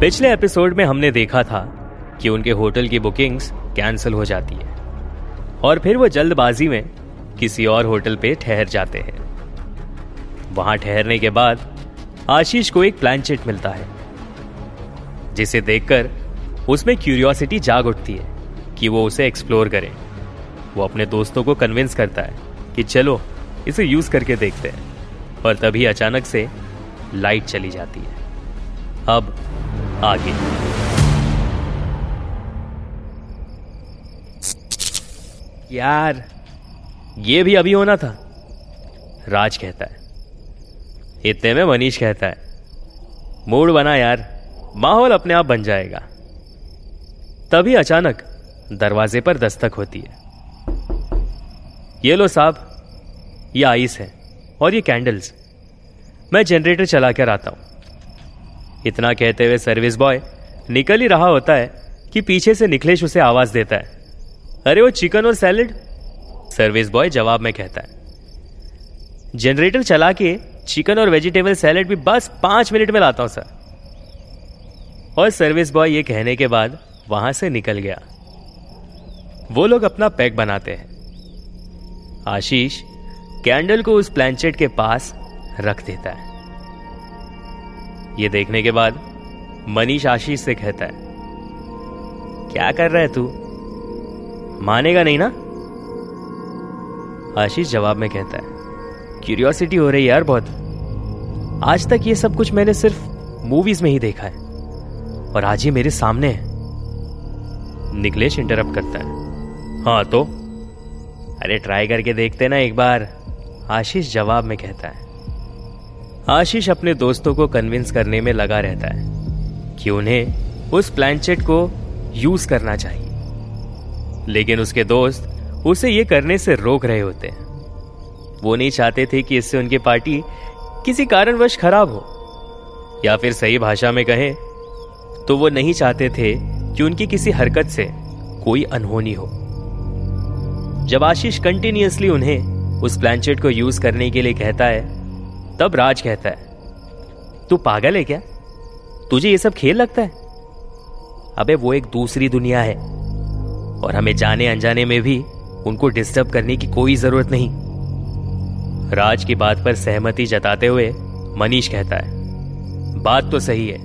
पिछले एपिसोड में हमने देखा था कि उनके होटल की बुकिंग्स कैंसिल हो जाती है और फिर वो जल्दबाजी में किसी और होटल पे ठहर जाते हैं। वहाँ ठहरने के बाद आशीष को एक प्लानचेट मिलता है, जिसे देखकर उसमें क्यूरियोसिटी जाग उठती है कि वो उसे एक्सप्लोर करे। वो अपने दोस्तों को कन्विंस करता है कि चलो, इसे यूज़ करके देखते हैं और तभी अचानक से लाइट चली जाती है। अब आगे। यार। ये भी अभी होना था। राज कहता है। इतने में मनीष कहता है। मूड बना यार। माहौल अपने आप बन जाएगा। तभी अचानक दरवाजे पर दस्तक होती है। ये लो साहब ये आइस है और ये कैंडल्स। मैं जनरेटर चला कर आता हूँ। इतना कहते हुए सर्विस बॉय निकल ही रहा होता है कि पीछे से निखलेश उसे आवाज़ देता है। अरे वो चिकन और सैलड? सर्विस बॉय जवाब में कहता है। जनरेटर चला के चिकन और वेजिटेबल सैलड भी बस पाँच मिनट में लाता हूँ, सर। और सर्विस बॉय ये कहने के बाद वहाँ से निकल गया। वो लोग अपना पैक बनाते हैं। आशीष कैंडल को उस प्लानचेट के पास रख देता है। ये देखने के बाद मनीष आशीष से कहता है, क्या कर रहा है तू? मानेगा नहीं ना? आशीष जवाब में कहता है क्यूरियोसिटी हो रही यार बहुत। आज तक ये सब कुछ मैंने सिर्फ़ मूवीज़ में ही देखा है और आज ये मेरे सामने है। निकलेश इंटरप्ट करता है हाँ तो? अरे ट्राई करके देखते ना एक बार। आशीष जवाब में कहता है आशीष अपने दोस्तों को कन्विंस करने में लगा रहता है कि उन्हें उस प्लानचेट को यूज़ करना चाहिए। लेकिन उसके दोस्त उसे ये करने से रोक रहे होते हैं। वो नहीं चाहते थे कि इससे उनकी पार्टी किसी कारणवश खराब हो। या फिर सही भाषा में कहें तो वो नहीं चाहते थे कि उनकी किसी हरकत से कोई अनहोनी हो। जब आशीष कंटिन्यूसली उन्हें उस प्लानचेट को यूज़ करने के लिए कहता है तब राज कहता है, तू पागल है क्या? तुझे ये सब खेल लगता है? अबे वो एक दूसरी दुनिया है, और हमें जाने अनजाने में भी उनको डिस्टर्ब करने की कोई ज़रूरत नहीं। राज की बात पर सहमति जताते हुए मनीष कहता है, बात तो सही है,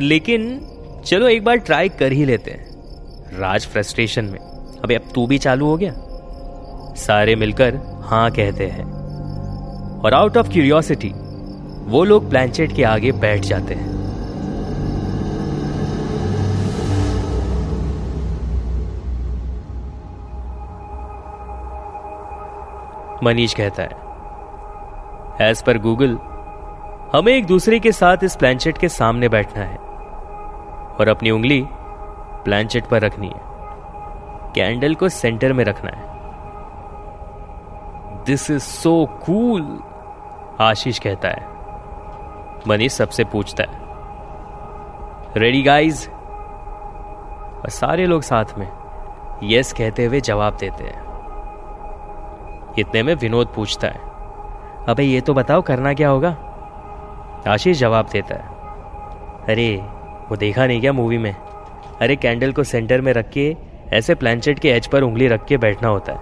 लेकिन चलो एक बार ट्राई कर ही लेते हैं। राज फ्रस्ट्रेशन में, अबे अब तू भी चालू हो गया? सारे मिलकर हाँ कहते हैं। और आउट ऑफ़ क्यूरियोसिटी वो लोग प्लानचेट के आगे बैठ जाते हैं। मनीष कहता है एज पर गूगल हमें एक दूसरे के साथ इस प्लानचेट के सामने बैठना है और अपनी उंगली प्लानचेट पर रखनी है। कैंडल को सेंटर में रखना है। This is so cool Ashish कहता है। मनीष सबसे पूछता है। रेडी गाइज़ और सारे लोग साथ में यस कहते हुए जवाब देते हैं। इतने में विनोद पूछता है। अबे, ये तो बताओ, करना क्या होगा? आशीष जवाब देता है। अरे, वो देखा नहीं क्या मूवी में? अरे कैंडल को सेंटर में रख के, ऐसे प्लानचेट के एज पर उंगली रख के बैठना होता है।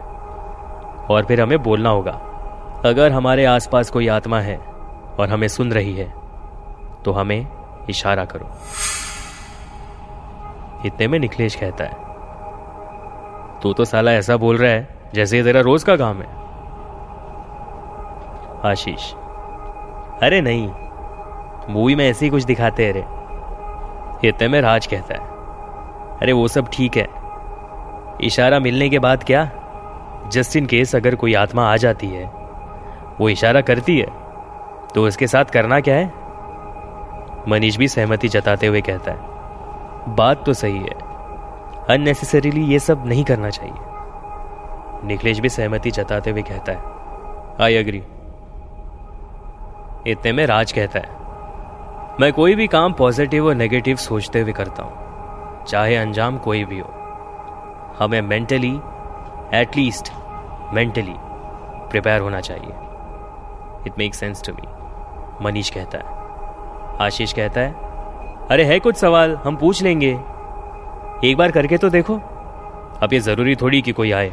और फिर हमें बोलना होगा। अगर हमारे आसपास कोई आत्मा है और हमें सुन रही है तो हमें इशारा करो। इतने में निखिलेश कहता है, तू तो साला ऐसा बोल रहा है जैसे ये तेरा रोज का काम है। आशीष, अरे नहीं मूवी में ऐसे ही कुछ दिखाते हैं अरे इतने में राज कहता है, अरे वो सब ठीक है। इशारा मिलने के बाद क्या? जस्ट इन केस अगर कोई आत्मा आ जाती है वो इशारा करती है। तो उसके साथ करना क्या है? मनीष भी सहमति जताते हुए कहता है, बात तो सही है। अननेसेसरीली ये सब नहीं करना चाहिए। निखलेश भी सहमति जताते हुए कहता है आई अग्री इतने में राज कहता है, मैं कोई भी काम पॉजिटिव और नेगेटिव सोचते हुए करता हूँ, चाहे अंजाम कोई भी हो। हमें मेंटली एटलीस्ट मेंटली प्रिपेयर होना चाहिए। It make sense to me Manish कहता है। आशीष कहता है, अरे, है कुछ सवाल? हम पूछ लेंगे। एक बार करके तो देखो। अब ये ज़रूरी थोड़ी कि कोई आए।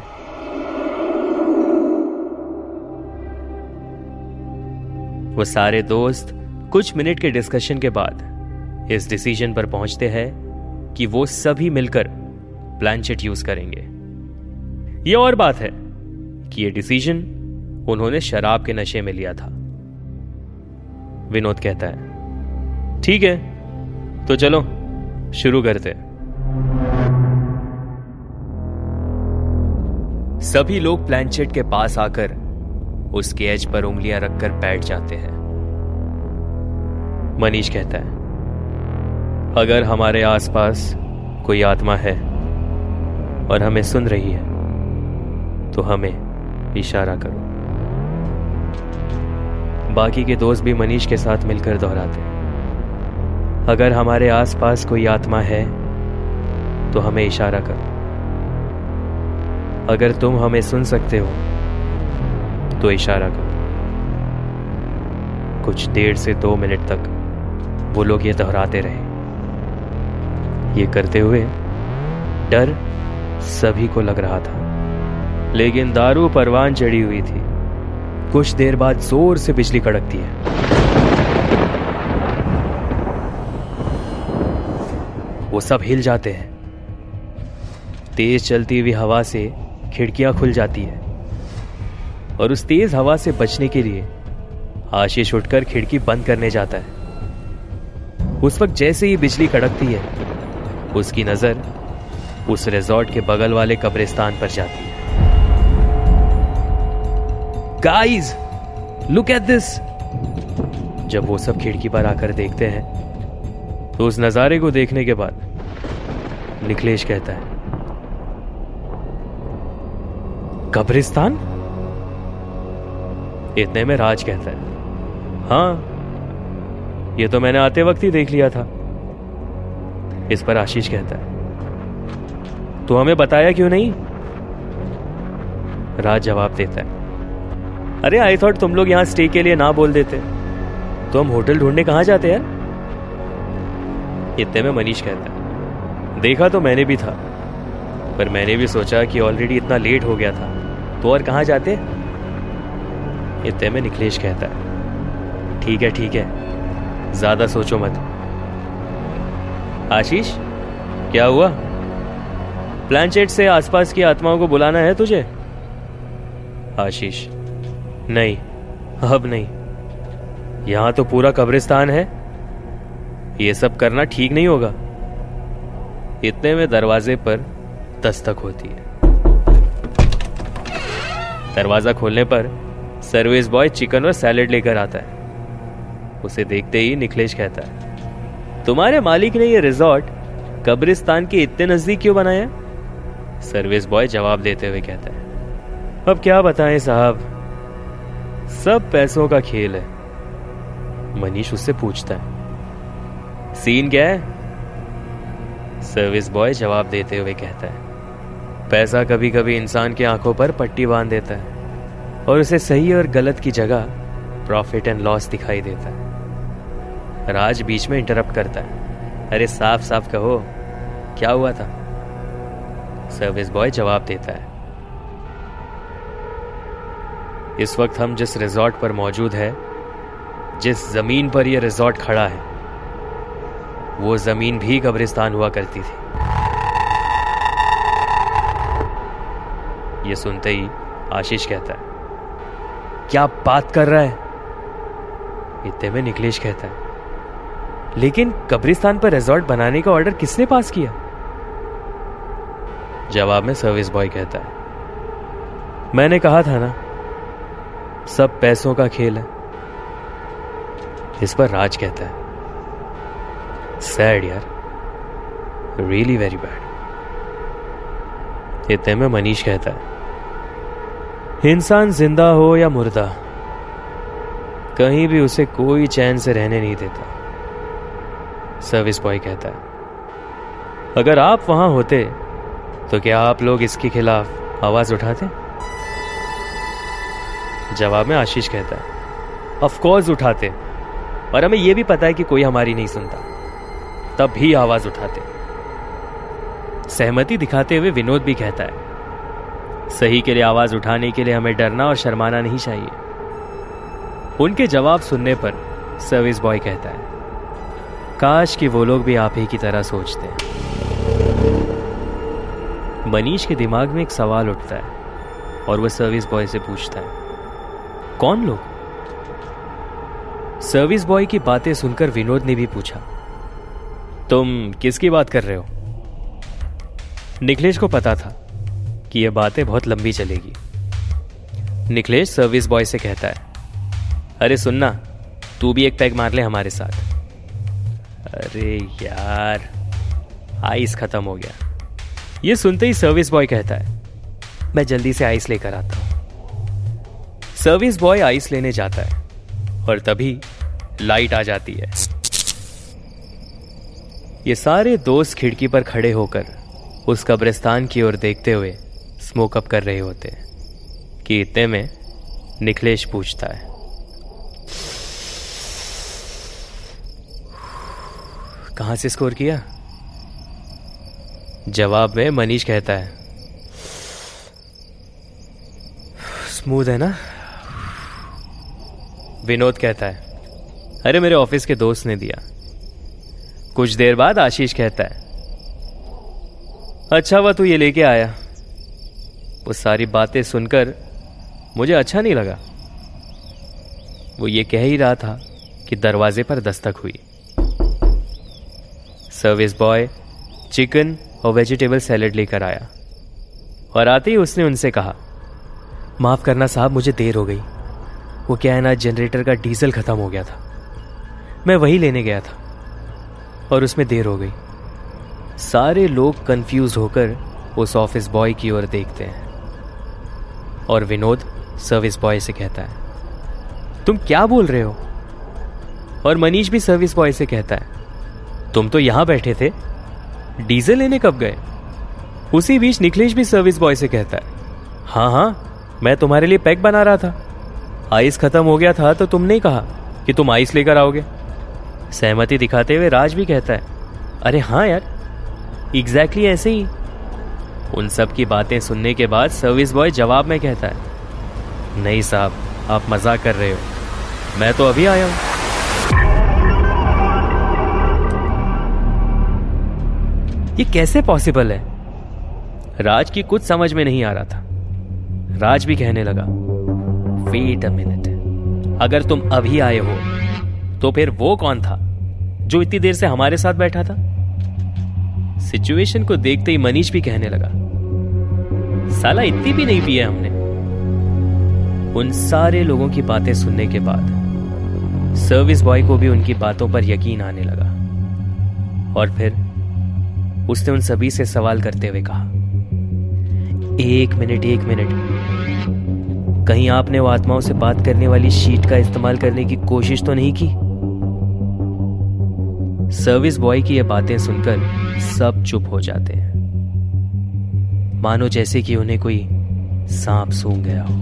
वो सारे दोस्त कुछ मिनट के डिस्कशन के बाद इस डिसीज़न पर पहुँचते हैं कि वो सभी मिलकर प्लानचेट यूज़ करेंगे। ये और बात है कि ये डिसीज़न उन्होंने शराब के नशे में लिया था। विनोद कहता है, ठीक है तो चलो, शुरू करते सभी लोग प्लानचेट के पास आकर उसके एज पर उंगलियाँ रखकर बैठ जाते हैं। मनीष कहता है, अगर हमारे आसपास कोई आत्मा है और हमें सुन रही है तो हमें इशारा करो। बाकी के दोस्त भी मनीष के साथ मिलकर दोहराते अगर हमारे आसपास कोई आत्मा है तो हमें इशारा करो। अगर तुम हमें सुन सकते हो तो इशारा करो। कुछ देर से दो मिनट तक वो लोग ये दोहराते रहे। ये करते हुए डर सभी को लग रहा था, लेकिन दारू परवान चढ़ी हुई थी। कुछ देर बाद ज़ोर से बिजली कड़कती है। वो सब हिल जाते हैं। तेज चलती हुई हवा से खिड़कियाँ खुल जाती है। और उस तेज हवा से बचने के लिए आशीष उठकर खिड़की बंद करने जाता है। उस वक्त जैसे ही बिजली कड़कती है, उसकी नज़र उस रिजॉर्ट के बगल वाले कब्रिस्तान पर जाती है। गाइस लुक एट दिस जब वो सब खिड़की पर आकर देखते हैं तो उस नजारे को देखने के बाद निखिलेश कहता है, कब्रिस्तान? इतने में राज कहता है हाँ ये तो मैंने आते वक्त ही देख लिया था। इस पर आशीष कहता है तो हमें बताया क्यों नहीं? राज जवाब देता है अरे आई थॉट तुम लोग यहाँ स्टे के लिए ना बोल देते। तो हम होटल ढूँढने कहाँ जाते यार? इतने में मनीष कहता है। देखा तो मैंने भी था, पर मैंने भी सोचा कि ऑलरेडी इतना लेट हो गया था। तो और कहाँ जाते? इतने में निखिलेश कहता है। ठीक है ठीक है, ज़्यादा सोचो मत। आशीष, क्या हुआ? प्लानचेट से आसपास की आत्माओं को बुलाना है तुझे? आशीष नहीं, अब नहीं। यहाँ तो पूरा कब्रिस्तान है। ये सब करना ठीक नहीं होगा। इतने में दरवाजे पर दस्तक होती है। दरवाज़ा खोलने पर सर्विस बॉय चिकन और सैलेड लेकर आता है। उसे देखते ही निखिलेश कहता है, तुम्हारे मालिक ने यह रिजॉर्ट कब्रिस्तान के इतने नज़दीक क्यों बनाया? सर्विस बॉय जवाब देते हुए कहता है, अब क्या बताएँ साहब? सब पैसों का खेल है। मनीष उससे पूछता है। सीन क्या है? सर्विस बॉय जवाब देते हुए कहता है। पैसा कभी कभी इंसान की आँखों पर पट्टी बाँध देता है और उसे सही और गलत की जगह प्रॉफिट एंड लॉस दिखाई देता है। राज बीच में इंटरप्ट करता है। अरे साफ़ साफ़ कहो, क्या हुआ था? सर्विस बॉय जवाब देता है। इस वक्त हम जिस रिजॉर्ट पर मौजूद है, जिस ज़मीन पर यह रिजॉर्ट खड़ा है, वो ज़मीन भी कब्रिस्तान हुआ करती थी। ये सुनते ही आशीष कहता है, क्या बात कर रहा है? इतने में निकलेश कहता है, लेकिन कब्रिस्तान पर रिजॉर्ट बनाने का ऑर्डर किसने पास किया? जवाब में सर्विस बॉय कहता है, मैंने कहा था ना सब पैसों का खेल है। इस पर राज कहता है। सैड यार। रियली वेरी बैड इतने में मनीष कहता है। इंसान ज़िंदा हो या मुर्दा, कहीं भी उसे कोई चैन से रहने नहीं देता। सर्विस बॉय कहता है। अगर आप वहाँ होते तो क्या आप लोग इसके खिलाफ आवाज़ उठाते? जवाब में आशीष कहता है ऑफ़ कोर्स उठाते और हमें यह भी पता है कि कोई हमारी नहीं सुनता। तब भी आवाज़ उठाते। सहमति दिखाते हुए विनोद भी कहता है, सही के लिए आवाज़ उठाने के लिए हमें डरना और शर्माना नहीं चाहिए। उनके जवाब सुनने पर सर्विस बॉय कहता है, काश कि वो लोग भी आप ही की तरह सोचते। हैं मनीष के दिमाग में एक सवाल उठता है और वह सर्विस बॉय से पूछता है कौन लोग? सर्विस बॉय की बातें सुनकर विनोद ने भी पूछा, तुम किसकी बात कर रहे हो? निखिलेश को पता था कि यह बातें बहुत लंबी चलेगी। निखिलेश सर्विस बॉय से कहता है, अरे सुनना तू भी एक पैग मार ले हमारे साथ। अरे यार आइस खत्म हो गया। ये सुनते ही सर्विस बॉय कहता है, मैं जल्दी से आइस लेकर आता हूँ। सर्विस बॉय आइस लेने जाता है और तभी लाइट आ जाती है। ये सारे दोस्त खिड़की पर खड़े होकर उस कब्रिस्तान की ओर देखते हुए स्मोकअप कर रहे होते हैं कि इतने में निखिलेश पूछता है। कहाँ से स्कोर किया? जवाब में मनीष कहता है स्मूथ है ना? विनोद कहता है, अरे मेरे ऑफ़िस के दोस्त ने दिया। कुछ देर बाद आशीष कहता है अच्छा हुआ तू ये लेके आया। वो सारी बातें सुनकर मुझे अच्छा नहीं लगा। वो ये कह ही रहा था कि दरवाजे पर दस्तक हुई। सर्विस बॉय चिकन और वेजिटेबल सैलेड लेकर आया और आते ही उसने उनसे कहा, माफ़ करना साहब, मुझे देर हो गई। वो क्या है ना जनरेटर का डीजल खत्म हो गया था। मैं वही लेने गया था और उसमें देर हो गई। सारे लोग कंफ्यूज होकर उस ऑफ़िस बॉय की ओर देखते हैं और विनोद सर्विस बॉय से कहता है, तुम क्या बोल रहे हो? और मनीष भी सर्विस बॉय से कहता है, तुम तो यहाँ बैठे थे। डीजल लेने कब गए? उसी बीच निखिलेश भी सर्विस बॉय से कहता है हाँ हाँ मैं तुम्हारे लिए पैक बना रहा था। आइस खत्म हो गया था तो तुमने कहा कि तुम आइस लेकर आओगे। सहमति दिखाते हुए राज भी कहता है, अरे हाँ यार एग्जैक्टली ऐसे ही। उन सब की बातें सुनने के बाद सर्विस बॉय जवाब में कहता है, नहीं साहब, आप मज़ाक कर रहे हो। मैं तो अभी आया हूँ। ये कैसे पॉसिबल है? राज की कुछ समझ में नहीं आ रहा था। राज भी कहने लगा वेट अ मिनट अगर तुम अभी आए हो तो फिर वो कौन था जो इतनी देर से हमारे साथ बैठा था? सिचुएशन को देखते ही मनीष भी कहने लगा, साला इतनी भी नहीं पिया हमने। उन सारे लोगों की बातें सुनने के बाद सर्विस बॉय को भी उनकी बातों पर यकीन आने लगा। और फिर उसने उन सभी से सवाल करते हुए कहा, एक मिनट एक मिनट कहीं आपने वो आत्माओं से बात करने वाली शीट का इस्तेमाल करने की कोशिश तो नहीं की? सर्विस बॉय की ये बातें सुनकर सब चुप हो जाते हैं। मानो जैसे कि उन्हें कोई सांप सूंघ गया हो।